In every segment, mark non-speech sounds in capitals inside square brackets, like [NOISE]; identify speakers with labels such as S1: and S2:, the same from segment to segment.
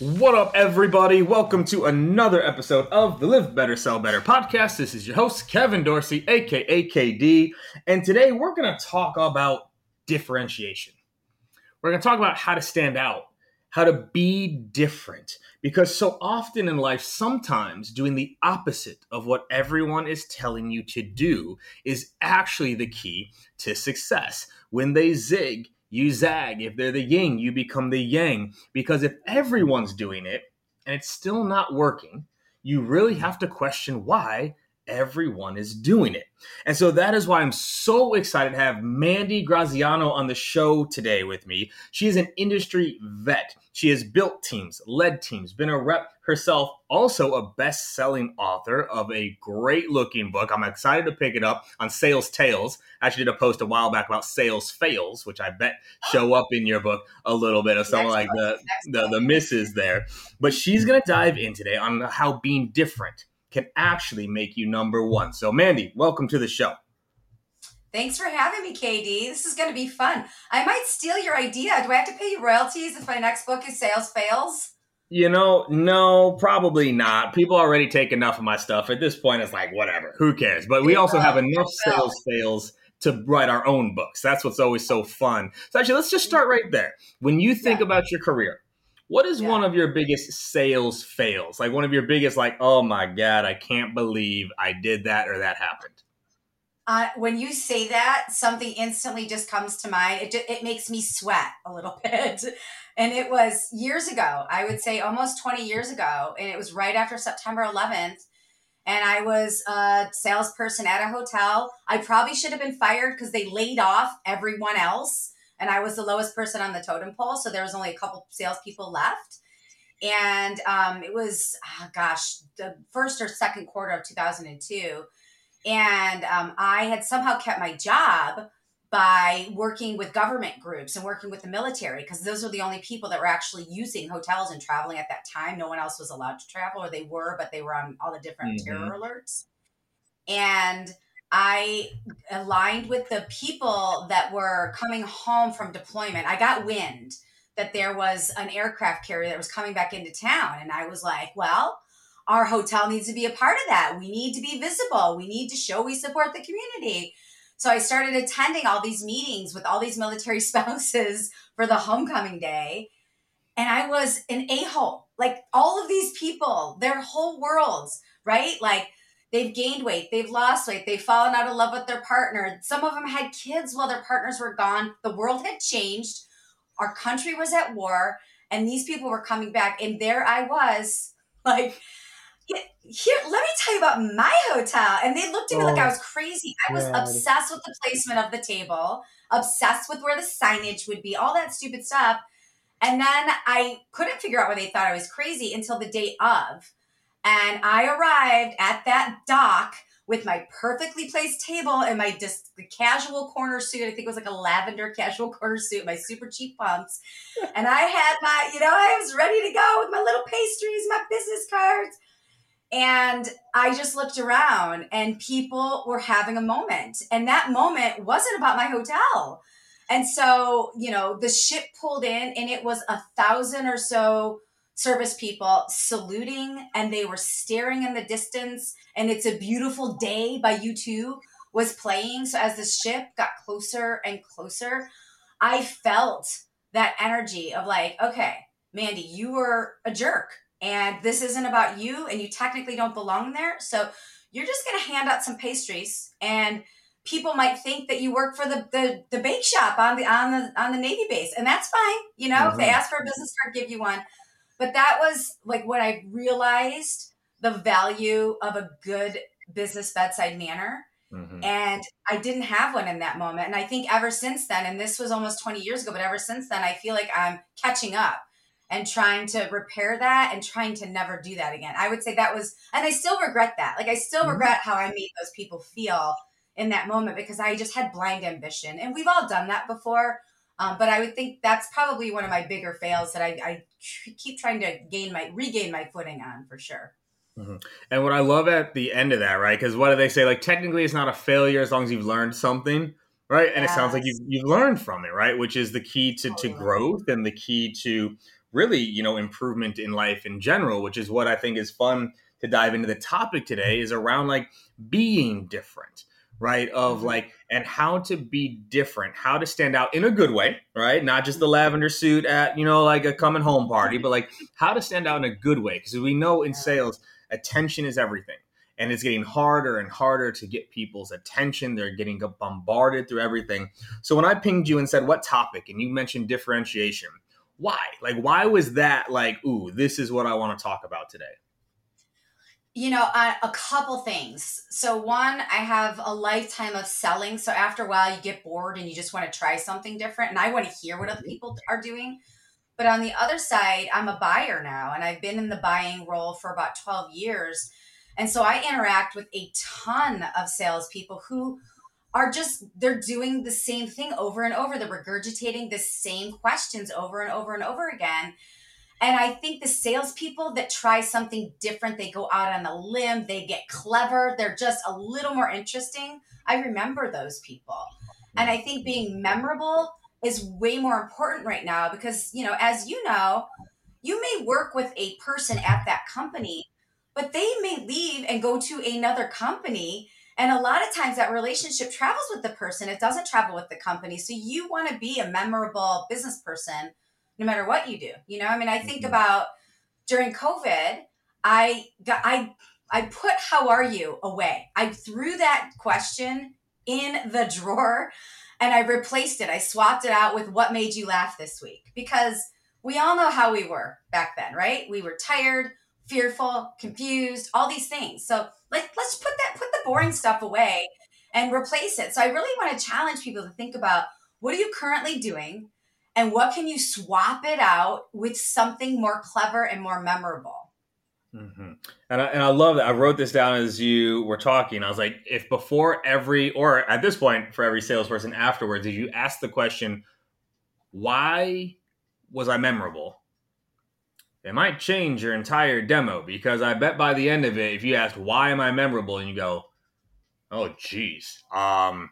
S1: What up, everybody? Welcome to another episode of the Live Better, Sell Better podcast. This is your host, Kevin Dorsey, aka KD. And today we're going to talk about differentiation. We're going to talk about how to stand out, how to be different. Because so often in life, sometimes doing the opposite of what everyone is telling you to do is actually the key to success. When they zig, you zag. If they're the yin, you become the yang. Because if everyone's doing it and it's still not working, you really have to question why everyone is doing it. And so that is why I'm so excited to have Mandy Graziano on the show today with me. She is an industry vet. She has built teams, led teams, been a rep herself, also a best selling author of a great looking book. I'm excited to pick it up on Sales Tales. I actually did a post a while back about sales fails, which I bet show up in your book a little bit of some like the, the, the misses there. But she's going to dive in today on how being different can actually make you number one. So, Mandy, welcome to the show.
S2: Thanks for having me, KD. This is going to be fun. I might steal your idea. Do I have to pay you royalties if my next book is Sales Fails?
S3: You know, no, probably not. People already take enough of my stuff. At this point, it's like, whatever, who cares? But we also have enough sales fails to write our own books. That's what's always so fun. So, actually, let's just start right there. When you think about your career, what is yeah. one of your biggest sales fails? Like one of your biggest, like, oh my God, I can't believe I did that or that happened.
S2: Uh, when you say that, something instantly just comes to mind. It, it makes me sweat a little [LAUGHS] bit. And it was years ago, I would say almost 20 years ago. And it was right after September 11th. And I was a salesperson at a hotel. I probably should have been fired because they laid off everyone else and I was the lowest person on the totem pole. So there was only a couple salespeople left. And um, it was, oh gosh, the first or second quarter of 2002. And um, I had somehow kept my job by working with government groups and working with the military because those were the only people that were actually using hotels and traveling at that time. No one else was allowed to travel, or they were, but they were on all the different mm-hmm. terror alerts. And I aligned with the people that were coming home from deployment. I got wind that there was an aircraft carrier that was coming back into town. And I was like, well, our hotel needs to be a part of that. We need to be visible. We need to show we support the community. So I started attending all these meetings with all these military [LAUGHS] spouses for the homecoming day. And I was an a hole. Like all of these people, their whole worlds, right? Like They've gained weight, they've lost weight, they've fallen out of love with their partner. Some of them had kids while their partners were gone. The world had changed. Our country was at war, and these people were coming back. And there I was, [LAUGHS] like, here, let me tell you about my hotel. And they looked at me oh, like I oh, was crazy. I was God. obsessed with the placement of the table, obsessed with where the signage would be, all that stupid stuff. And then I couldn't figure out why they thought I was crazy until the day of. And I arrived at that dock with my perfectly placed table and my just the casual corner suit. I think it was like a lavender casual [LAUGHS] corner suit, my super cheap pumps. and I had my, you know, I was ready to go with my little pastries, my business cards. And I just looked around and people were having a moment. And that moment wasn't about my hotel. And so, you know, the ship pulled in and it was a thousand or so service people saluting and they were staring in the distance. And it's a beautiful day by U2 was playing. So as the ship got closer and closer, I felt that energy of like, okay, Mandy, you were a jerk and this isn't about you and you technically don't belong there so you're just going to hand out some pastries and people might think that you work for the, the the bake shop on the on the on the navy base and that's fine you know mm-hmm. if they mm-hmm. ask for a business card give you one but that was like what i realized the value of a good business bedside manner mm-hmm. and i didn't have one in that moment and i think ever since then and this was almost 20 years ago but ever since then i feel like i'm catching up and trying to repair that and trying to never do that again. I would say that was, and I still regret that. Like, I still mm-hmm. regret how I made those people feel in that moment because I just had blind ambition. And we've all done that before. Um, but I would think that's probably one of my bigger fails that I, I keep trying to gain my regain my footing on for sure.
S1: Mm-hmm. And what I love at the end of that, right? Because what do they say? Like, technically, it's not a failure as long as you've learned something, right? And yes. it sounds like you've, you've learned from it, right? Which is the key to, to growth and the key to really, you know, improvement in life in general, which is what I think is fun to dive into the topic today is around like being different, right? Of mm-hmm. like, and how to be different, how to stand out in a good way, right? Not just the mm-hmm. lavender suit at, you know, like a coming home party, but like how to stand out in a good way. Because we know in sales, attention is everything. And it's getting harder and harder to get people's attention. They're getting bombarded through everything. So when I pinged you and said, What topic? And you mentioned differentiation, why? Like, why was that like, ooh, this is what I want to talk about today?
S2: You know, uh, a couple things. So, one, I have a lifetime of selling. So, after a while, you get bored and you just want to try something different. And I want to hear what other mm-hmm. people are doing. But on the other side, I'm a buyer now, and I've been in the buying role for about 12 years. And so I interact with a ton of salespeople who are just they're doing the same thing over and over. They're regurgitating the same questions over and over and over again. And I think the salespeople that try something different, they go out on a limb, they get clever, they're just a little more interesting. I remember those people. And I think being memorable is way more important right now because, you know, as you know, you may work with a person at that company, but they may leave and go to another company and a lot of times that relationship travels with the person, it doesn't travel with the company. So you want to be a memorable business person no matter what you do. You know, I mean, I think mm-hmm. about during COVID, I got, I, I put how are you away. I threw that question in the drawer and I replaced it. I swapped it out with what made you laugh this week because we all know how we were back then, right? We were tired, fearful, confused, all these things. So like let's put that put the boring stuff away and replace it. So I really want to challenge people to think about what are you currently doing and what can you swap it out with something more clever and more memorable.
S1: Mm-hmm. And, I, and I love that. I wrote this down as you were talking. I was like, if before every, or at this point, for every salesperson afterwards, if you ask the question, why was I memorable? it might change your entire demo because I bet by the end of it, if you ask why am I memorable, and you go, oh geez, um,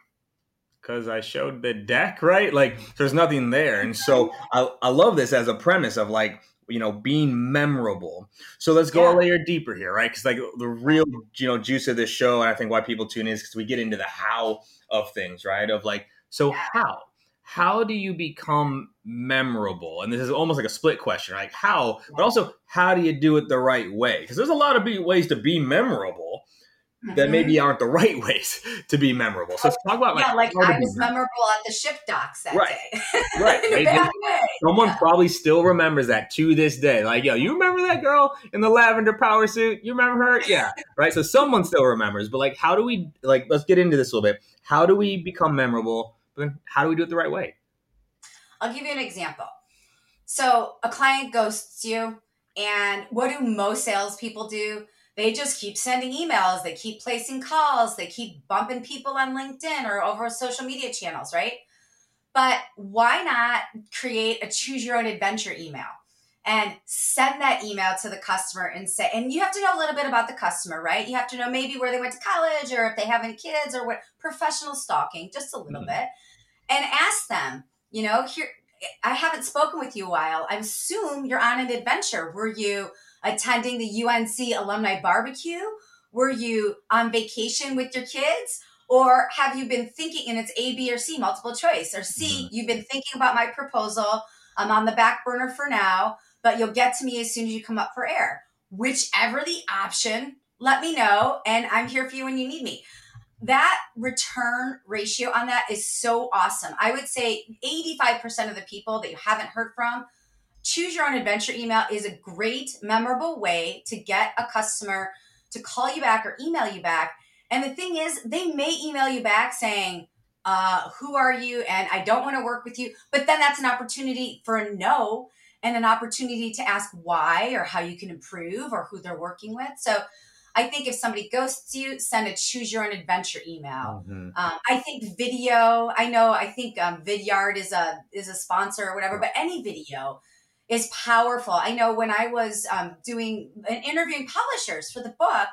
S1: because I showed the deck, right? Like there's nothing there, and so I I love this as a premise of like you know being memorable. So let's go yeah. a layer deeper here, right? Because like the real you know juice of this show, and I think why people tune in is because we get into the how of things, right? Of like so how how do you become memorable? And this is almost like a split question, right? How, but also how do you do it the right way? Because there's a lot of ways to be memorable, mm-hmm. that maybe aren't the right [LAUGHS] ways to be memorable. So let's talk about
S2: like, yeah, like I was memorable at the ship docks that
S1: right.
S2: day.
S1: right. [LAUGHS] Someone yeah. probably still remembers that to this day. Like, yo, you remember that girl in the lavender power suit? You remember her? [LAUGHS] Yeah. right. So someone still remembers. But like, how do we like? Let's get into this a little bit. How do we become memorable? But then, how do we do it the right way?
S2: I'll give you an example. So a client ghosts you, and what do most salespeople do? They just keep sending emails, they keep placing calls, they keep bumping people on LinkedIn or over social media channels, right? But why not create a choose your own adventure email and send that email to the customer and say, and you have to know a little bit about the customer, right? You have to know maybe where they went to college or if they have any kids or what professional stalking, just a little mm-hmm. bit, and ask them, you know, here, I haven't spoken with you a while. I assume you're on an adventure. Were you attending the UNC alumni barbecue? Were you on vacation with your kids? Or have you been thinking, and it's A, B, or C, multiple choice, or C, mm-hmm. you've been thinking about my proposal. I'm on the back burner for now, but you'll get to me as soon as you come up for air. Whichever the option, let me know, and I'm here for you when you need me that return ratio on that is so awesome. I would say 85% of the people that you haven't heard from, choose your own adventure email is a great, memorable way to get a customer to call you back or email you back. And the thing is, they may email you back saying, uh, who are you? And I don't want to work with you. But then that's an opportunity for a no and an opportunity to ask why or how you can improve or who they're working with. So I think if somebody ghosts you, send a choose your own adventure email. Mm-hmm. Um, I think video. I know. I think um, Vidyard is a is a sponsor or whatever, but any video is powerful. I know when I was um, doing interviewing publishers for the book,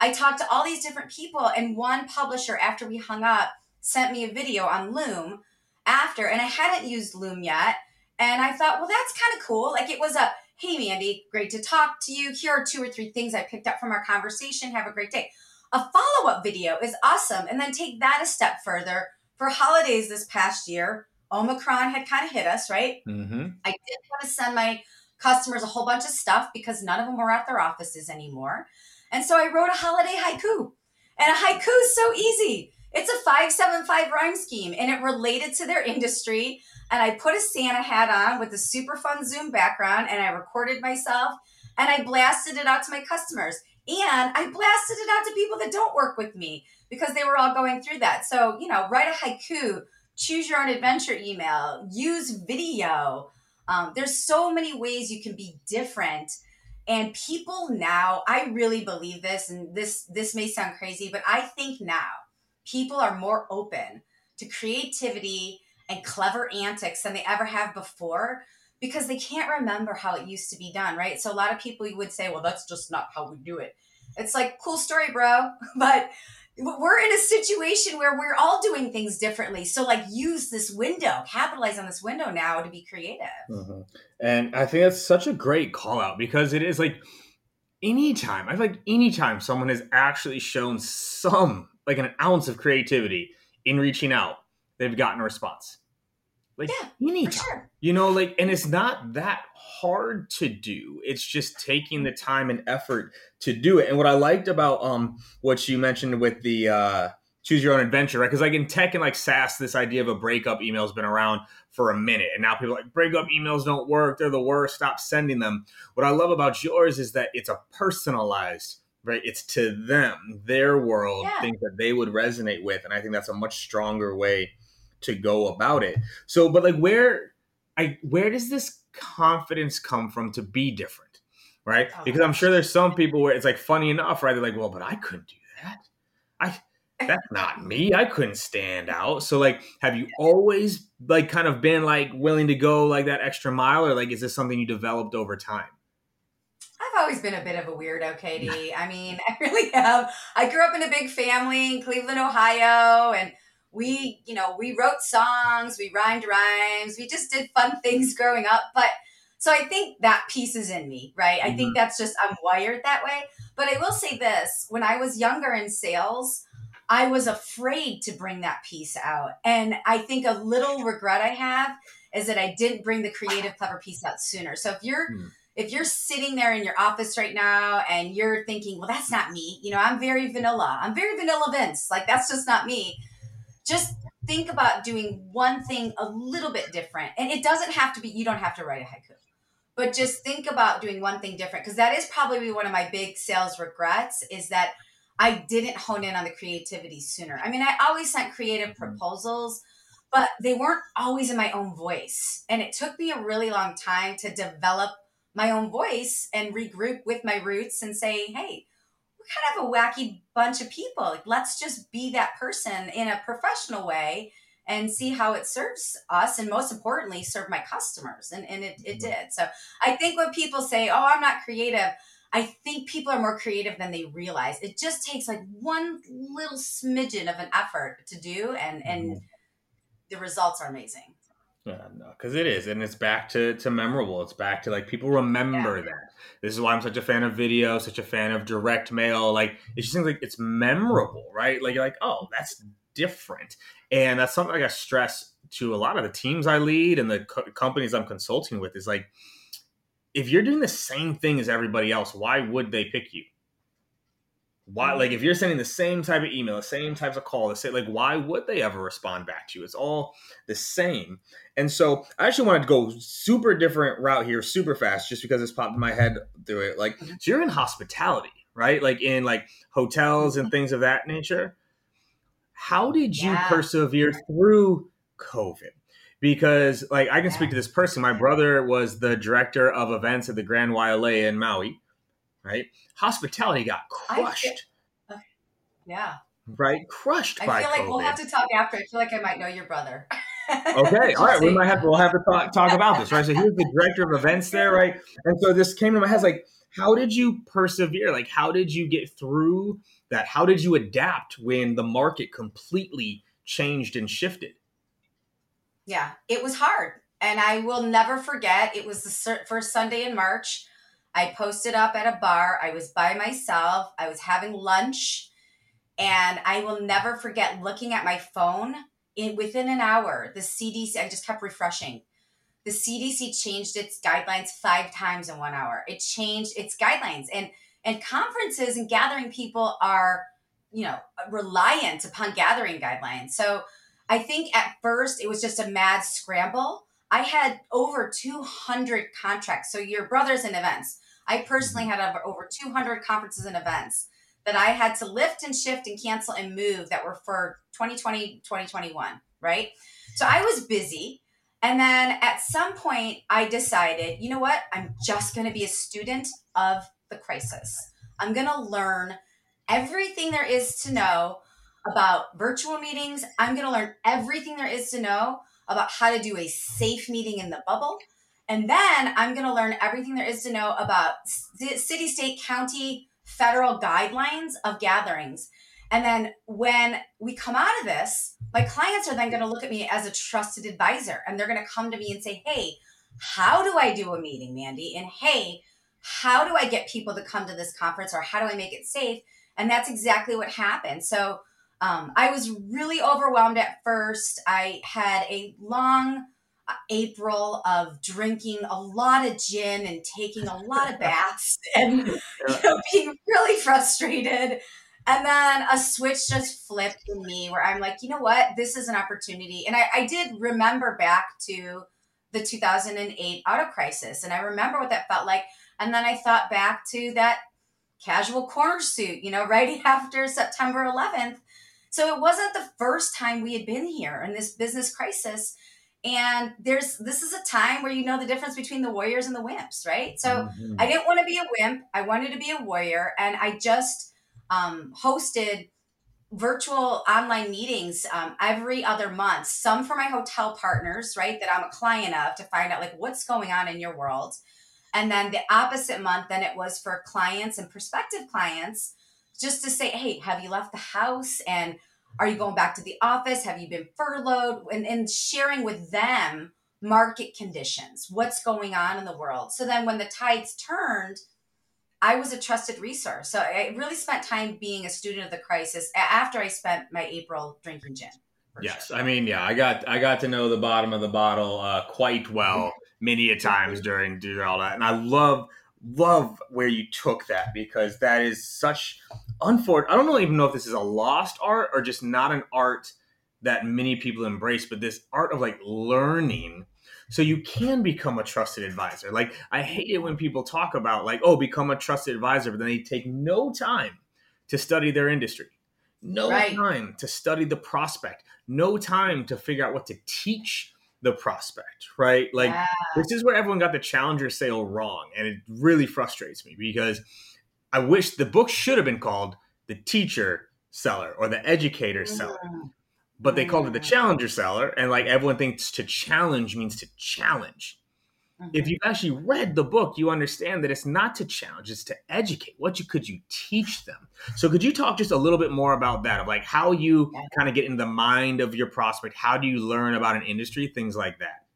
S2: I talked to all these different people, and one publisher after we hung up sent me a video on Loom after, and I hadn't used Loom yet, and I thought, well, that's kind of cool. Like it was a Hey, Mandy, great to talk to you. Here are two or three things I picked up from our conversation. Have a great day. A follow up video is awesome. And then take that a step further. For holidays this past year, Omicron had kind of hit us, right? Mm-hmm. I did want to send my customers a whole bunch of stuff because none of them were at their offices anymore. And so I wrote a holiday haiku. And a haiku is so easy. It's a 575 rhyme scheme and it related to their industry and I put a Santa hat on with a super fun Zoom background and I recorded myself and I blasted it out to my customers. And I blasted it out to people that don't work with me because they were all going through that. So, you know, write a haiku, choose your own adventure email, use video. Um, there's so many ways you can be different. And people now, I really believe this, and this this may sound crazy, but I think now people are more open to creativity and clever antics than they ever have before because they can't remember how it used to be done, right? So a lot of people would say, well, that's just not how we do it. It's like, cool story, bro. [LAUGHS] But we're in a situation where we're all doing things differently. So, like, use this window, capitalize on this window now to be creative.
S1: Mm-hmm. And I think that's such a great call out because it is like anytime, I feel like anytime someone has actually shown some, like an ounce of creativity in reaching out, they've gotten a response. Like yeah, you need sure. you know, like, and it's not that hard to do. It's just taking the time and effort to do it. And what I liked about um what you mentioned with the uh choose your own adventure, right? Because like in tech and like SaaS, this idea of a breakup email has been around for a minute, and now people like breakup emails don't work; they're the worst. Stop sending them. What I love about yours is that it's a personalized right? It's to them, their world, yeah. things that they would resonate with. And I think that's a much stronger way to go about it. So, but like where I where does this confidence come from to be different? Right? Oh, because I'm sure there's some people where it's like funny enough, right? They're like, well, but I couldn't do that. I eh. that's not me. I couldn't stand out. So like have you always like kind of been like willing to go like that extra mile or like is this something you developed over time?
S2: I've always been a bit of a weirdo, KD. [LAUGHS] I mean, [LAUGHS] I really have. I grew up in a big family in Cleveland, Ohio, and we, you know, we wrote songs, we rhymed rhymes, we just did fun things growing up. But so I think that piece is in me, right? Mm-hmm. I think mm-hmm. that's just, I'm wired that way. But I will say this when I was younger in sales, I was afraid to bring that piece out. And I think a little regret I have is that I didn't bring the creative, clever piece out sooner. So if you're, mm if you're sitting there in your office right now and you're thinking, well, that's not me, you know, I'm very vanilla. I'm very vanilla Vince. Like, that's just not me. Just think about doing one thing a little bit different. And it doesn't have to be, you don't have to write a haiku, but just think about doing one thing different. Because that is probably one of my big sales regrets is that I didn't hone in on the creativity sooner. I mean, I always sent creative mm-hmm. proposals, but they weren't always in my own voice. And it took me a really long time to develop my own voice and regroup with my roots and say, hey, kind of a wacky bunch of people. Like, let's just be that person in a professional way and see how it serves us and most importantly serve my customers and, and it, it mm-hmm. did so i think when people say oh i'm not creative i think people are more creative than they realize it just takes like one little smidgen of an effort to do and and mm-hmm. the results are amazing
S1: yeah, um, no, because it is, and it's back to to memorable. It's back to like people remember yeah. that. This is why I'm such a fan of video, such a fan of direct mail. Like it just seems like it's memorable, right? Like you're like, oh, that's different, and that's something like I stress to a lot of the teams I lead and the co- companies I'm consulting with. Is like, if you're doing the same thing as everybody else, why would they pick you? Why like if you're sending the same type of email the same types of call the same like why would they ever respond back to you? It's all the same. And so i actually wanted to go super different route here super fast just because it's popped in my head through it. Like mm-hmm. so you're in hospitality right? Like in like hotels and mm-hmm. things of that nature. How did you yeah. persevere through covid? Because like i can speak to this person. My brother was the director of events at the grand Wailea in maui right? Hospitality got crushed.
S2: Feel, uh, yeah.
S1: Right? Crushed
S2: I feel like
S1: COVID.
S2: we'll have to talk after. I feel like I might know your brother. [LAUGHS]
S1: okay, all right. We might have to, we'll have to talk, talk about this, right? So he was the director of events there, right? And so this came to my head like, how did you persevere? Like, how did you get through that? How did you adapt when the market completely changed and shifted?
S2: Yeah, it was hard. And I will never forget, it was the first Sunday in March. I posted up at a bar. I was by myself. I was having lunch. And I will never forget looking at my phone in within an hour. The CDC, I just kept refreshing. The CDC changed its guidelines five times in one hour. It changed its guidelines. And and conferences and gathering people are, you know, reliant upon gathering guidelines. So I think at first it was just a mad scramble. I had over 200 contracts. So your brothers in events, I personally had over 200 conferences and events that I had to lift and shift and cancel and move that were for 2020, 2021, right? So I was busy. And then at some point, I decided, you know what? I'm just going to be a student of the crisis. I'm going to learn everything there is to know about virtual meetings. I'm going to learn everything there is to know about how to do a safe meeting in the bubble, and then I'm going to learn everything there is to know about city, state, county, federal guidelines of gatherings. And then when we come out of this, my clients are then going to look at me as a trusted advisor and they're going to come to me and say, Hey, how do I do a meeting, Mandy? And hey, how do I get people to come to this conference or how do I make it safe? And that's exactly what happened. So um, I was really overwhelmed at first. I had a long, April of drinking a lot of gin and taking a lot of [LAUGHS] baths and you know, being really frustrated. And then a switch just flipped in me where I'm like, you know what? This is an opportunity. And I, I did remember back to the 2008 auto crisis. And I remember what that felt like. And then I thought back to that casual corner suit, you know, [LAUGHS] right after September 11th. So it wasn't the first time we had been here in this business crisis and there's this is a time where you know the difference between the warriors and the wimps right? So mm-hmm. i didn't want to be a wimp. I wanted to be a warrior. And i just um, hosted virtual online meetings um, every other month some for my hotel partners right that i'm a client of to find out like what's going on in your world. And then the opposite month then it was for clients and prospective clients just to say hey have you left the house? And are you going back to the office? Have you been furloughed? And, and sharing with them market conditions, what's going on in the world. So then when the tides turned, I was a trusted resource. So I really spent time being a student of the crisis after I spent my April drinking gin.
S1: Yes, sure. I mean, yeah, I got I got to know the bottom of the bottle uh, quite well many a times during during all that. And I love love where you took that because that is such unfortunate. I don't even know if this is a lost art or just not an art that many people embrace, but this art of like learning so you can become a trusted advisor. Like I hate it when people talk about like, oh, become a trusted advisor, but then they take no time to study their industry. No right. time to study the prospect. No time to figure out what to teach the prospect, right? Like yeah. this is where everyone got the challenger sale wrong and it really frustrates me because I wish the book should have been called The Teacher Seller or The Educator Seller. Mm but they called it the challenger seller and like everyone thinks to challenge means to challenge. Mm-hmm. if you've actually read the book you understand that it's not to challenge it's to educate. What you could you teach them? So could you talk just a little bit more about that of like how you yeah. kind of get in the mind of your prospect? How do you learn about an industry? Things like that.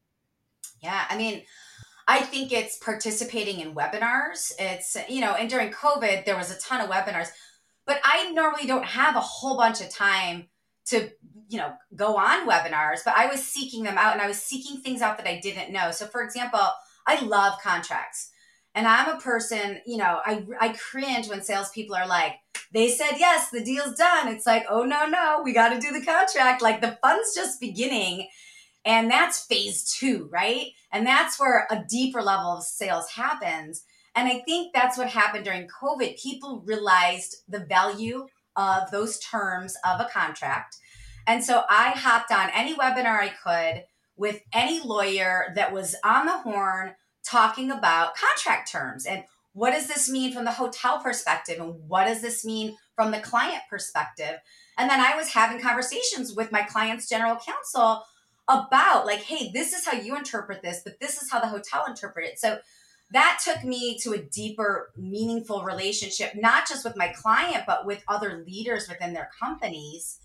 S2: Yeah i mean I think it's participating in webinars. It's, you know, and during COVID, there was a ton of webinars, but I normally don't have a whole bunch of time to you know go on webinars but i was seeking them out and i was seeking things out that i didn't know. So for example i love contracts and i'm a person you know i i cringe when salespeople are like they said yes the deal's done. It's like oh no no we got to do the contract. Like the fun's just beginning and that's phase two right and that's where a deeper level of sales happens and i think that's what happened during covid people realized the value of those terms of a contract. And so I hopped on any webinar I could with any lawyer that was on the horn talking about contract terms and what does this mean from the hotel perspective and what does this mean from the client perspective. And then I was having conversations with my client's general counsel about like, hey, this is how you interpret this, but this is how the hotel interpret it. So that took me to a deeper, meaningful relationship, not just with my client, but with other leaders within their companies.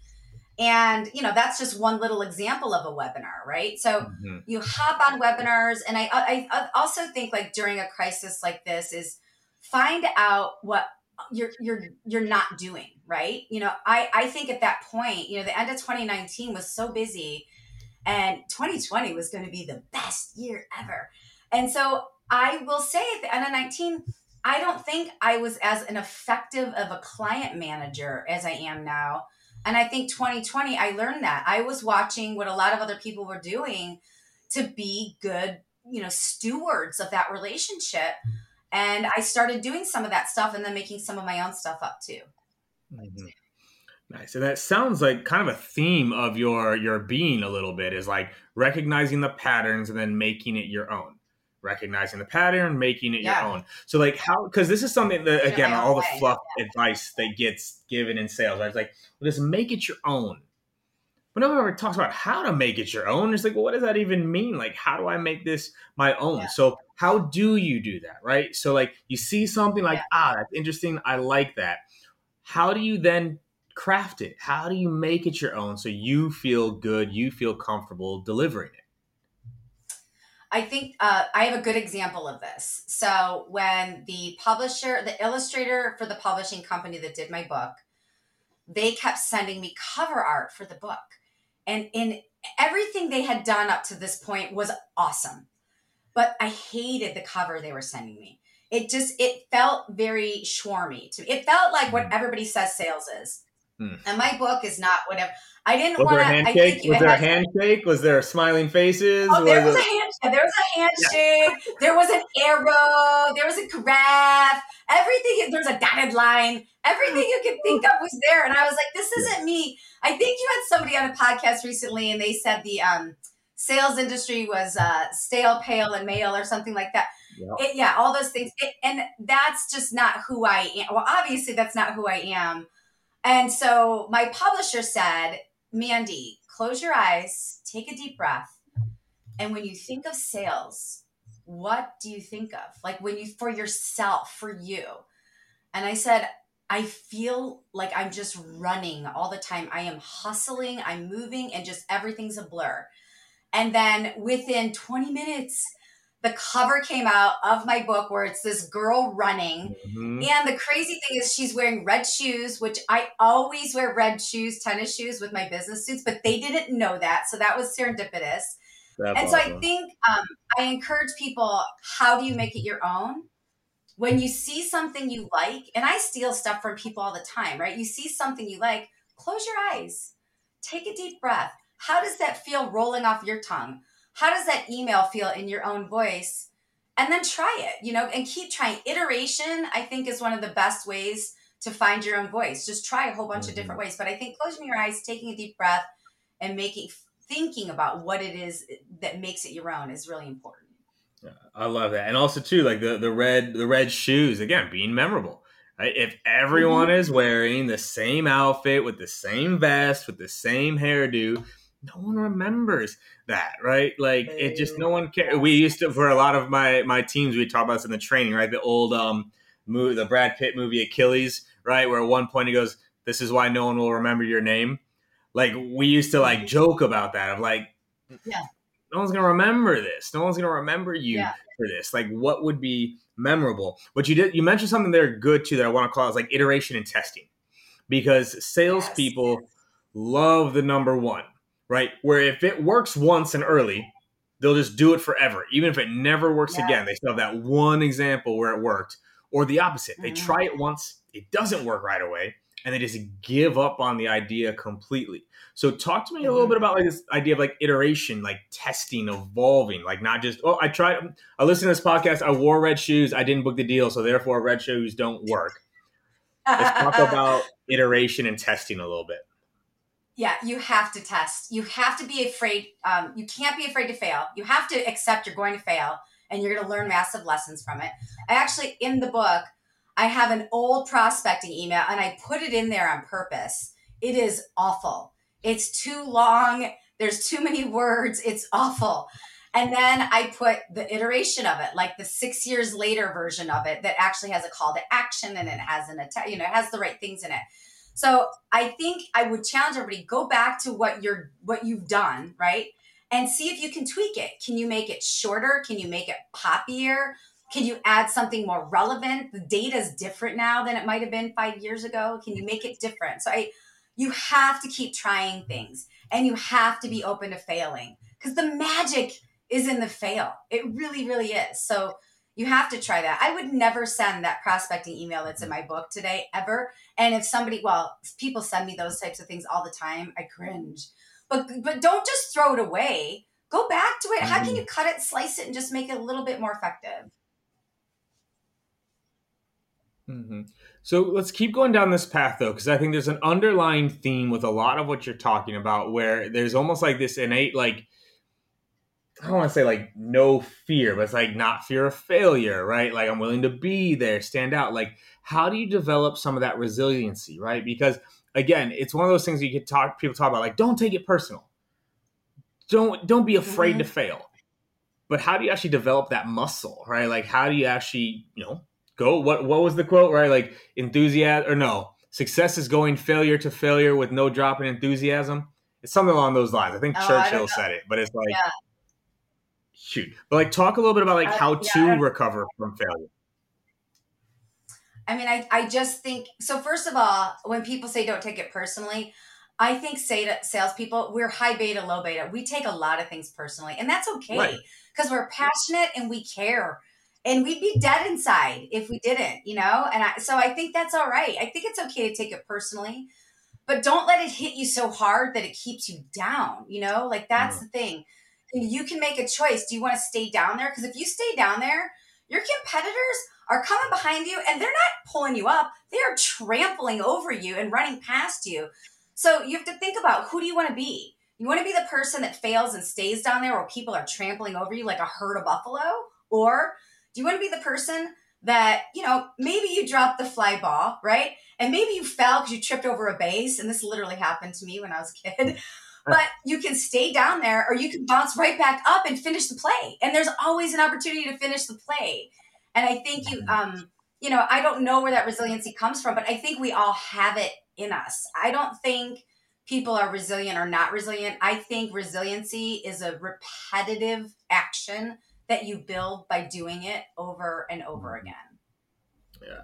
S2: And, you know, that's just one little example of a webinar, right? So mm-hmm. you hop on webinars. And I, I, I also think like during a crisis like this is find out what you're you're you're not doing right you know i i think at that point you know the end of 2019 was so busy and 2020 was going to be the best year ever and so I will say at the end of 19, I don't think I was as an effective of a client manager as I am now. And I think 2020, I learned that. I was watching what a lot of other people were doing to be good, you know, stewards of that relationship. And I started doing some of that stuff and then making some of my own stuff up too.
S1: Mm-hmm. Nice. And that sounds like kind of a theme of your your being a little bit is like recognizing the patterns and then making it your own recognizing the pattern, making it yeah. your own. So like how because this is something that again all the way. fluff yeah. advice that gets given in sales. I was like, well, just make it your own. But nobody ever talks about how to make it your own. It's like, well, what does that even mean? Like, how do I make this my own? Yeah. So how do you do that? Right. So like you see something like, ah, that's interesting. I like that. How do you then craft it? How do you make it your own so you feel good, you feel comfortable delivering it?
S2: I think uh, I have a good example of this. So when the publisher, the illustrator for the publishing company that did my book, they kept sending me cover art for the book, and in everything they had done up to this point was awesome, but I hated the cover they were sending me. It just it felt very swarmy to me. It felt like what hmm. everybody says sales is, hmm. and my book is not whatever. I didn't want to.
S1: handshake? Was there a handshake? Was there smiling faces?
S2: Oh, there was, was a handshake. There was a handshake. Yeah. There was an arrow. There was a graph. Everything. There was a dotted line. Everything you could think of was there. And I was like, this isn't me. I think you had somebody on a podcast recently, and they said the um, sales industry was uh, stale, pale, and male, or something like that. Yeah, it, yeah all those things. It, and that's just not who I am. Well, obviously, that's not who I am. And so my publisher said, Mandy, close your eyes, take a deep breath. And when you think of sales, what do you think of? Like when you, for yourself, for you. And I said, I feel like I'm just running all the time. I am hustling, I'm moving, and just everything's a blur. And then within 20 minutes, the cover came out of my book where it's this girl running. Mm-hmm. And the crazy thing is, she's wearing red shoes, which I always wear red shoes, tennis shoes with my business suits, but they didn't know that. So that was serendipitous. That's and so awesome. I think um, I encourage people how do you make it your own? When you see something you like, and I steal stuff from people all the time, right? You see something you like, close your eyes, take a deep breath. How does that feel rolling off your tongue? How does that email feel in your own voice? And then try it, you know, and keep trying. Iteration, I think, is one of the best ways to find your own voice. Just try a whole bunch mm-hmm. of different ways. But I think closing your eyes, taking a deep breath, and making thinking about what it is that makes it your own is really important.
S1: Yeah, I love that, and also too, like the the red the red shoes again being memorable. Right? If everyone mm-hmm. is wearing the same outfit with the same vest with the same hairdo, no one remembers that, right? Like it just no one cares. We used to for a lot of my my teams we talk about this in the training, right? The old um movie, the Brad Pitt movie Achilles, right? Where at one point he goes, "This is why no one will remember your name." Like we used to like joke about that of like,
S2: yeah,
S1: no one's gonna remember this. No one's gonna remember you yeah. for this. Like, what would be memorable? But you did you mentioned something there good too that I want to call is like iteration and testing, because salespeople yes. love the number one, right? Where if it works once and early, they'll just do it forever, even if it never works yes. again. They still have that one example where it worked, or the opposite. They mm-hmm. try it once, it doesn't work right away and they just give up on the idea completely. So talk to me a little bit about like this idea of like iteration, like testing, evolving, like not just oh I tried I listened to this podcast, I wore red shoes, I didn't book the deal, so therefore red shoes don't work. Let's talk [LAUGHS] about iteration and testing a little bit.
S2: Yeah, you have to test. You have to be afraid. Um, you can't be afraid to fail. You have to accept you're going to fail and you're going to learn massive lessons from it. I actually, in the book, I have an old prospecting email and I put it in there on purpose. It is awful. It's too long. There's too many words. It's awful. And then I put the iteration of it, like the six years later version of it that actually has a call to action and it has an you know, it has the right things in it. So I think I would challenge everybody go back to what you're what you've done, right? And see if you can tweak it. Can you make it shorter? Can you make it poppier? Can you add something more relevant? The data is different now than it might have been five years ago. Can you make it different? So I, you have to keep trying things and you have to be open to failing because the magic is in the fail. It really, really is. So you have to try that. I would never send that prospecting email that's in my book today ever. And if somebody, well, people send me those types of things all the time, I cringe. But but don't just throw it away. Go back to it. How can mm-hmm. you cut it, slice it, and just make it a little bit more effective?
S1: Mm-hmm. So let's keep going down this path though, because I think there's an underlying theme with a lot of what you're talking about, where there's almost like this innate, like I don't want to say like no fear, but it's like not fear of failure, right? Like I'm willing to be there, stand out. Like how do you develop some of that resiliency, right? Because again, it's one of those things you could talk people talk about, like don't take it personal, don't don't be afraid mm-hmm. to fail. But how do you actually develop that muscle, right? Like how do you actually, you know, go what what was the quote right like enthusiasm or no success is going failure to failure with no drop in enthusiasm it's something along those lines i think oh, churchill I said it but it's like yeah. Shoot but like talk a little bit about like uh, how yeah, to recover from failure
S2: i mean I, I just think so first of all when people say don't take it personally I think say to salespeople, we're high beta, low beta. We take a lot of things personally, and that's okay because right. we're passionate and we care and we'd be dead inside if we didn't, you know? And I, so I think that's all right. I think it's okay to take it personally, but don't let it hit you so hard that it keeps you down, you know? Like that's the thing. You can make a choice. Do you want to stay down there? Because if you stay down there, your competitors are coming behind you and they're not pulling you up, they are trampling over you and running past you. So you have to think about who do you want to be? You want to be the person that fails and stays down there where people are trampling over you like a herd of buffalo? Or do you want to be the person that, you know, maybe you dropped the fly ball, right? And maybe you fell because you tripped over a base. And this literally happened to me when I was a kid. But you can stay down there or you can bounce right back up and finish the play. And there's always an opportunity to finish the play. And I think you, um, you know, I don't know where that resiliency comes from, but I think we all have it in us. I don't think people are resilient or not resilient. I think resiliency is a repetitive action that you build by doing it over and over mm-hmm. again.
S1: Yeah.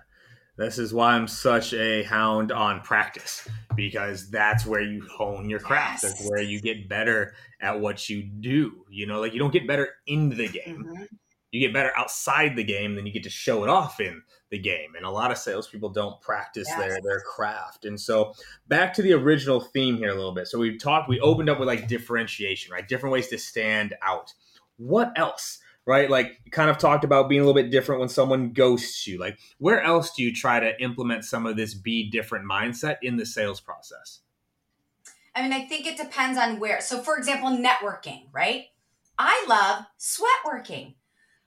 S1: This is why I'm such a hound on practice because that's where you hone your craft. Yes. That's where you get better at what you do. You know, like you don't get better in the game. Mm-hmm. You get better outside the game, then you get to show it off in the game. And a lot of salespeople don't practice yes. their their craft. And so back to the original theme here a little bit. So we talked, we opened up with like differentiation, right? Different ways to stand out. What else? Right? Like kind of talked about being a little bit different when someone ghosts you. Like where else do you try to implement some of this be different mindset in the sales process?
S2: I mean, I think it depends on where. So for example, networking, right? I love sweat working.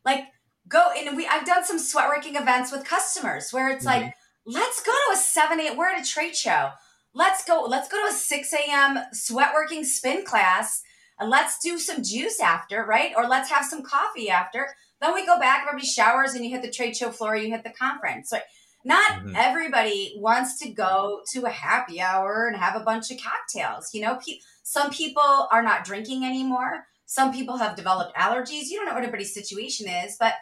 S2: Like go and we I've done some sweat working events with customers where it's mm-hmm. like, let's go to a 7 8, we're at a trade show. Let's go, let's go to a 6 a.m. sweat working spin class and let's do some juice after, right? Or let's have some coffee after. Then we go back, everybody showers, and you hit the trade show floor, you hit the conference. So not mm-hmm. everybody wants to go to a happy hour and have a bunch of cocktails. You know, pe- some people are not drinking anymore. Some people have developed allergies. You don't know what everybody's situation is, but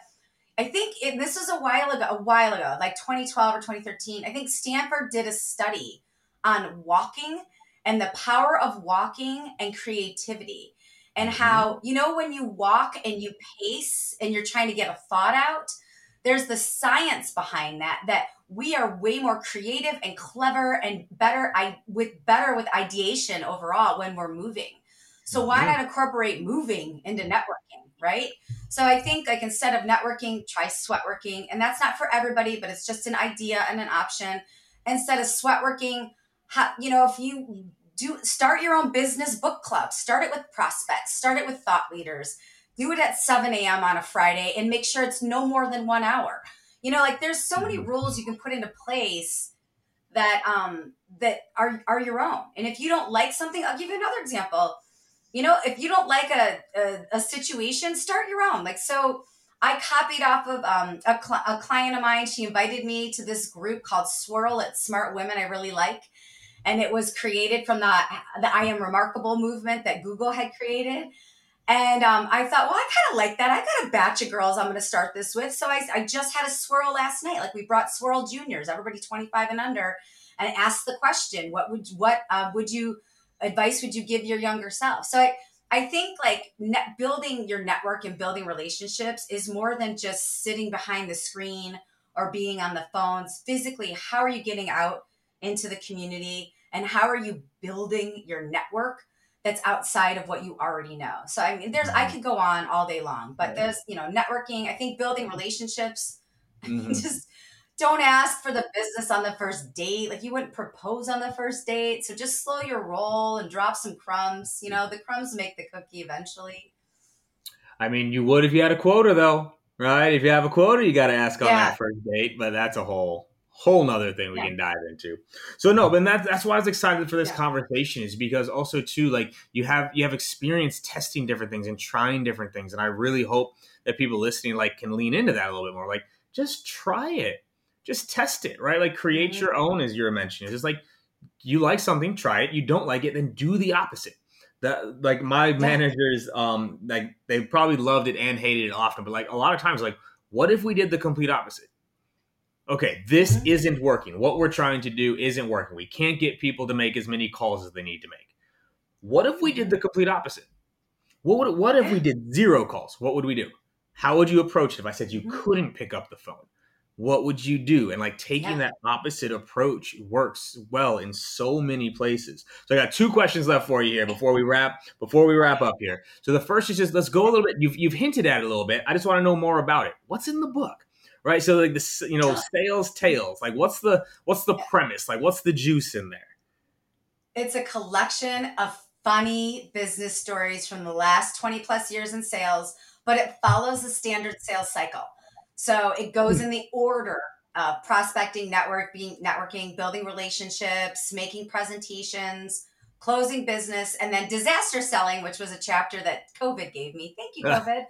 S2: I think it, this was a while ago, a while ago, like 2012 or 2013. I think Stanford did a study on walking and the power of walking and creativity. And mm-hmm. how you know when you walk and you pace and you're trying to get a thought out there's the science behind that that we are way more creative and clever and better i with better with ideation overall when we're moving. So why mm-hmm. not incorporate moving into networking right? So i think like instead of networking try sweat working. And that's not for everybody but it's just an idea and an option. Instead of sweat working how, you know, if you do start your own business book club, start it with prospects, start it with thought leaders, do it at 7 a.m. on a Friday and make sure it's no more than one hour. You know, like there's so many mm-hmm. rules you can put into place that um that are are your own. And if you don't like something, I'll give you another example. You know, if you don't like a, a, a situation, start your own. Like so I copied off of um, a, cl- a client of mine. She invited me to this group called Swirl at Smart Women. I really like and it was created from the the I am remarkable movement that Google had created. And um, I thought, well, I kind of like that. I got a batch of girls I'm going to start this with. So I, I just had a swirl last night. Like we brought swirl juniors, everybody 25 and under, and asked the question, what would what uh, would you advice would you give your younger self? So I I think like net, building your network and building relationships is more than just sitting behind the screen or being on the phones. Physically, how are you getting out into the community? And how are you building your network that's outside of what you already know so i mean there's i mm-hmm. could go on all day long but there's you know networking i think building relationships [LAUGHS] mm-hmm. just don't ask for the business on the first date like you wouldn't propose on the first date so just slow your roll and drop some crumbs you know the crumbs make the cookie eventually
S1: i mean you would if you had a quota though right if you have a quota you got to ask on yeah. that first date but that's a whole whole nother thing we yeah. can dive into. So no, but that's that's why I was excited for this yeah. conversation is because also too like you have you have experience testing different things and trying different things, and I really hope that people listening like can lean into that a little bit more. Like just try it, just test it, right? Like create mm-hmm. your own, as you're mentioning. It's just like you like something, try it. You don't like it, then do the opposite. That like my yeah. managers, um, like they probably loved it and hated it often, but like a lot of times, like what if we did the complete opposite? Okay, this mm-hmm. isn't working. What we're trying to do isn't working. We can't get people to make as many calls as they need to make. What if we did the complete opposite? What would what if we did zero calls? What would we do? How would you approach it if I said you mm-hmm. couldn't pick up the phone? What would you do? And like taking yeah. that opposite approach works well in so many places. So I got two questions left for you here before we wrap before we wrap up here. So the first is just let's go a little bit. You've you've hinted at it a little bit. I just want to know more about it. What's in the book? Right? So like the you know sales tales, like what's the what's the premise? Like what's the juice in there?
S2: It's a collection of funny business stories from the last 20 plus years in sales, but it follows the standard sales cycle. So it goes hmm. in the order of prospecting, network, being networking, building relationships, making presentations, closing business, and then disaster selling, which was a chapter that COVID gave me. Thank you, [LAUGHS] COVID.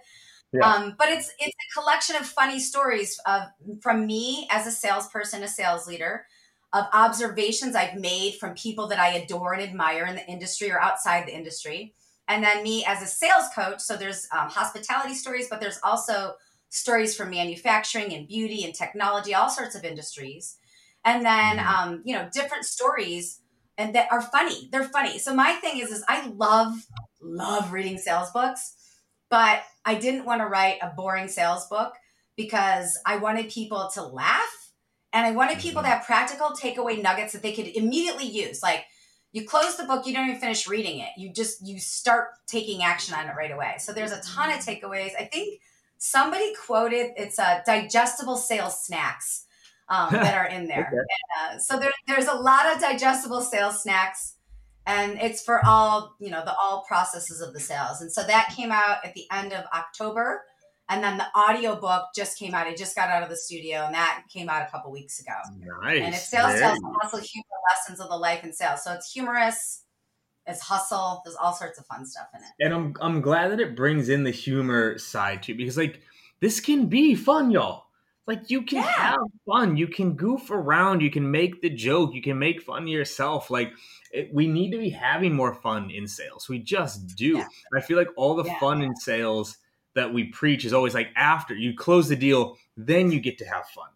S2: Yeah. Um, but it's it's a collection of funny stories of from me as a salesperson, a sales leader, of observations I've made from people that I adore and admire in the industry or outside the industry, and then me as a sales coach. So there's um, hospitality stories, but there's also stories from manufacturing and beauty and technology, all sorts of industries. and then mm-hmm. um, you know different stories and that are funny. They're funny. So my thing is, is I love love reading sales books, but I didn't want to write a boring sales book because I wanted people to laugh and I wanted people to mm-hmm. have practical takeaway nuggets that they could immediately use. Like you close the book, you don't even finish reading it. You just you start taking action on it right away. So there's a ton of mm-hmm. takeaways. I think somebody quoted it's a digestible sales snacks um, that [LAUGHS] are in there. okay. and, uh, so there, there's a lot of digestible sales snacks and it's for all you know the all processes of the sales and so that came out at the end of october and then the audio book just came out. I just got out of the studio, and that came out a couple weeks ago.
S1: Nice.
S2: And it's sales, sales, hustle, humor lessons of the life and sales. So it's humorous, it's hustle. There's all sorts of fun stuff in it.
S1: And I'm I'm glad that it brings in the humor side too, because like this can be fun, y'all. Like you can yeah. have fun, you can goof around, you can make the joke, you can make fun of yourself. Like it, we need to be having more fun in sales. We just do. Yeah. I feel like all the yeah. fun in sales that we preach is always like after you close the deal, then you get to have fun.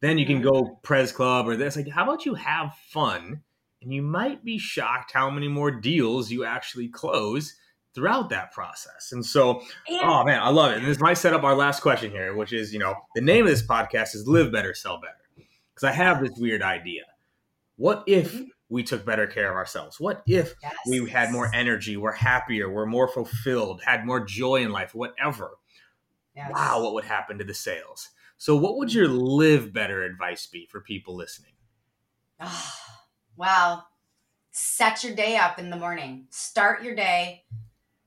S1: Then you can go mm-hmm. Pres Club or this. Like, how about you have fun? And you might be shocked how many more deals you actually close throughout that process. And so, yeah. oh man, I love it. And this might set up our last question here, which is, you know, the name of this podcast is Live Better, Sell Better. Because I have this weird idea. What if mm-hmm we took better care of ourselves? What if yes. we had more energy, we're happier, we're more fulfilled, had more joy in life, whatever? Yes. Wow, what would happen to the sales? So, what would your live better advice be for people listening? [SIGHS]
S2: Oh, wow. Set your day up in the morning. Start your day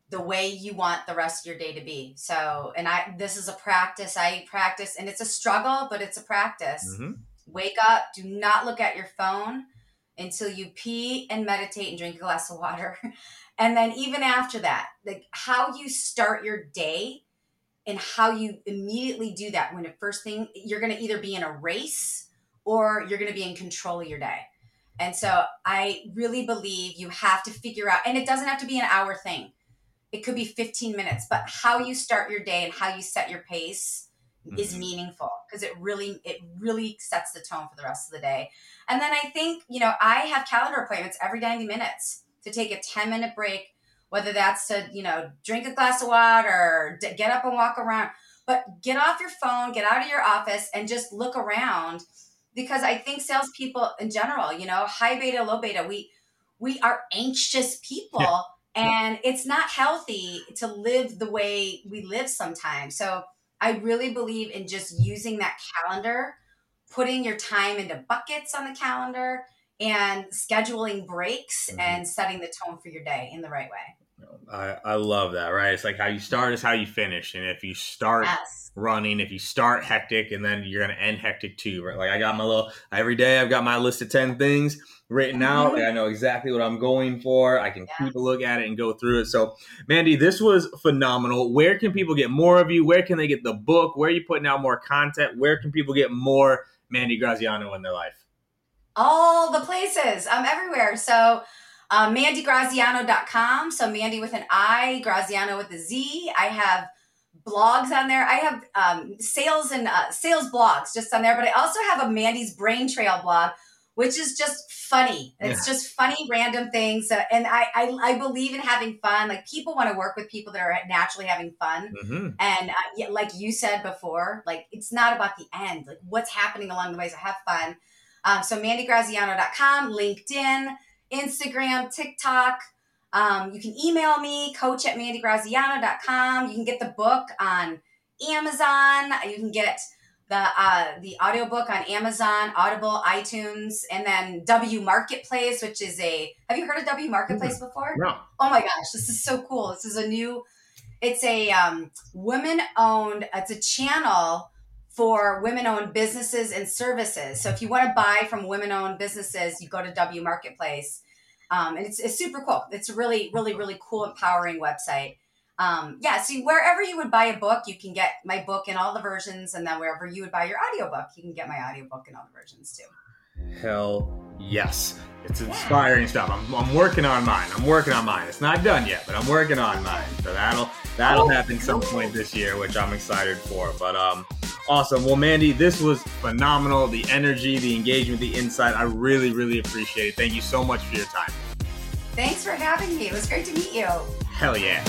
S2: the way you want the rest of your day to be. So, and I, this is a practice I practice, and it's a struggle, but it's a practice. Mm-hmm. Wake up, do not look at your phone until you pee and meditate and drink a glass of water. [LAUGHS] and then even after that, like how you start your day and how you immediately do that when the first thing you're going to either be in a race or you're going to be in control of your day. And so I really believe you have to figure out and it doesn't have to be an hour thing. It could be 15 minutes, but how you start your day and how you set your pace mm-hmm. is meaningful because it really it really sets the tone for the rest of the day. And then I think, you know, I have calendar appointments every 90 minutes to take a 10 minute break, whether that's to, you know, drink a glass of water, get up and walk around, but get off your phone, get out of your office and just look around because I think salespeople in general, you know, high beta, low beta, we we are anxious people. Yeah. And it's not healthy to live the way we live sometimes. So I really believe in just using that calendar, putting your time into buckets on the calendar, and scheduling breaks mm-hmm. and setting the tone for your day in the right way.
S1: I, I love that, right? It's like how you start is how you finish. And if you start yes. running, if you start hectic, and then you're going to end hectic too, right? Like I got my little, every day I've got my list of 10 things written out. Mm-hmm. Like I know exactly what I'm going for. I can yeah. keep a look at it and go through it. So, Mandy, this was phenomenal. Where can people get more of you? Where can they get the book? Where are you putting out more content? Where can people get more Mandy Graziano in their life?
S2: All the places. I'm everywhere. So, uh, MandyGraziano.com. So Mandy with an I, Graziano with a Z. I have blogs on there. I have um, sales and uh, sales blogs just on there, but I also have a Mandy's Brain Trail blog, which is just funny. It's yeah. just funny, random things. Uh, and I, I, I, believe in having fun. Like people want to work with people that are naturally having fun. Mm-hmm. And uh, like you said before, like it's not about the end, like what's happening along the way. So have fun. Um, so MandyGraziano.com, LinkedIn. Instagram, TikTok. Um, you can email me, coach at mandygraziano.com. You can get the book on Amazon. You can get the uh, the audiobook on Amazon, Audible, iTunes, and then W Marketplace, which is a have you heard of W Marketplace mm-hmm. before?
S1: No.
S2: Oh my gosh, this is so cool. This is a new it's a um, women owned it's a channel for women owned businesses and services. So if you want to buy from women owned businesses, you go to W Marketplace. Um, and it's, it's super cool. It's a really, really, really cool, empowering website. Um, yeah, so wherever you would buy a book, you can get my book in all the versions. And then wherever you would buy your audiobook, you can get my audiobook in all the versions too.
S1: Hell yes. it's inspiring stuff. I'm, I'm working on mine. I'm working on mine. It's not done yet, but I'm working on mine. So that'll that'll oh, happen some point this year, which I'm excited for. But um, awesome. Well, Mandy, this was phenomenal. The energy, the engagement, the insight. I really, really appreciate it. Thank you so much for your time.
S2: Thanks for having me. It was great to meet you.
S1: Hell yeah.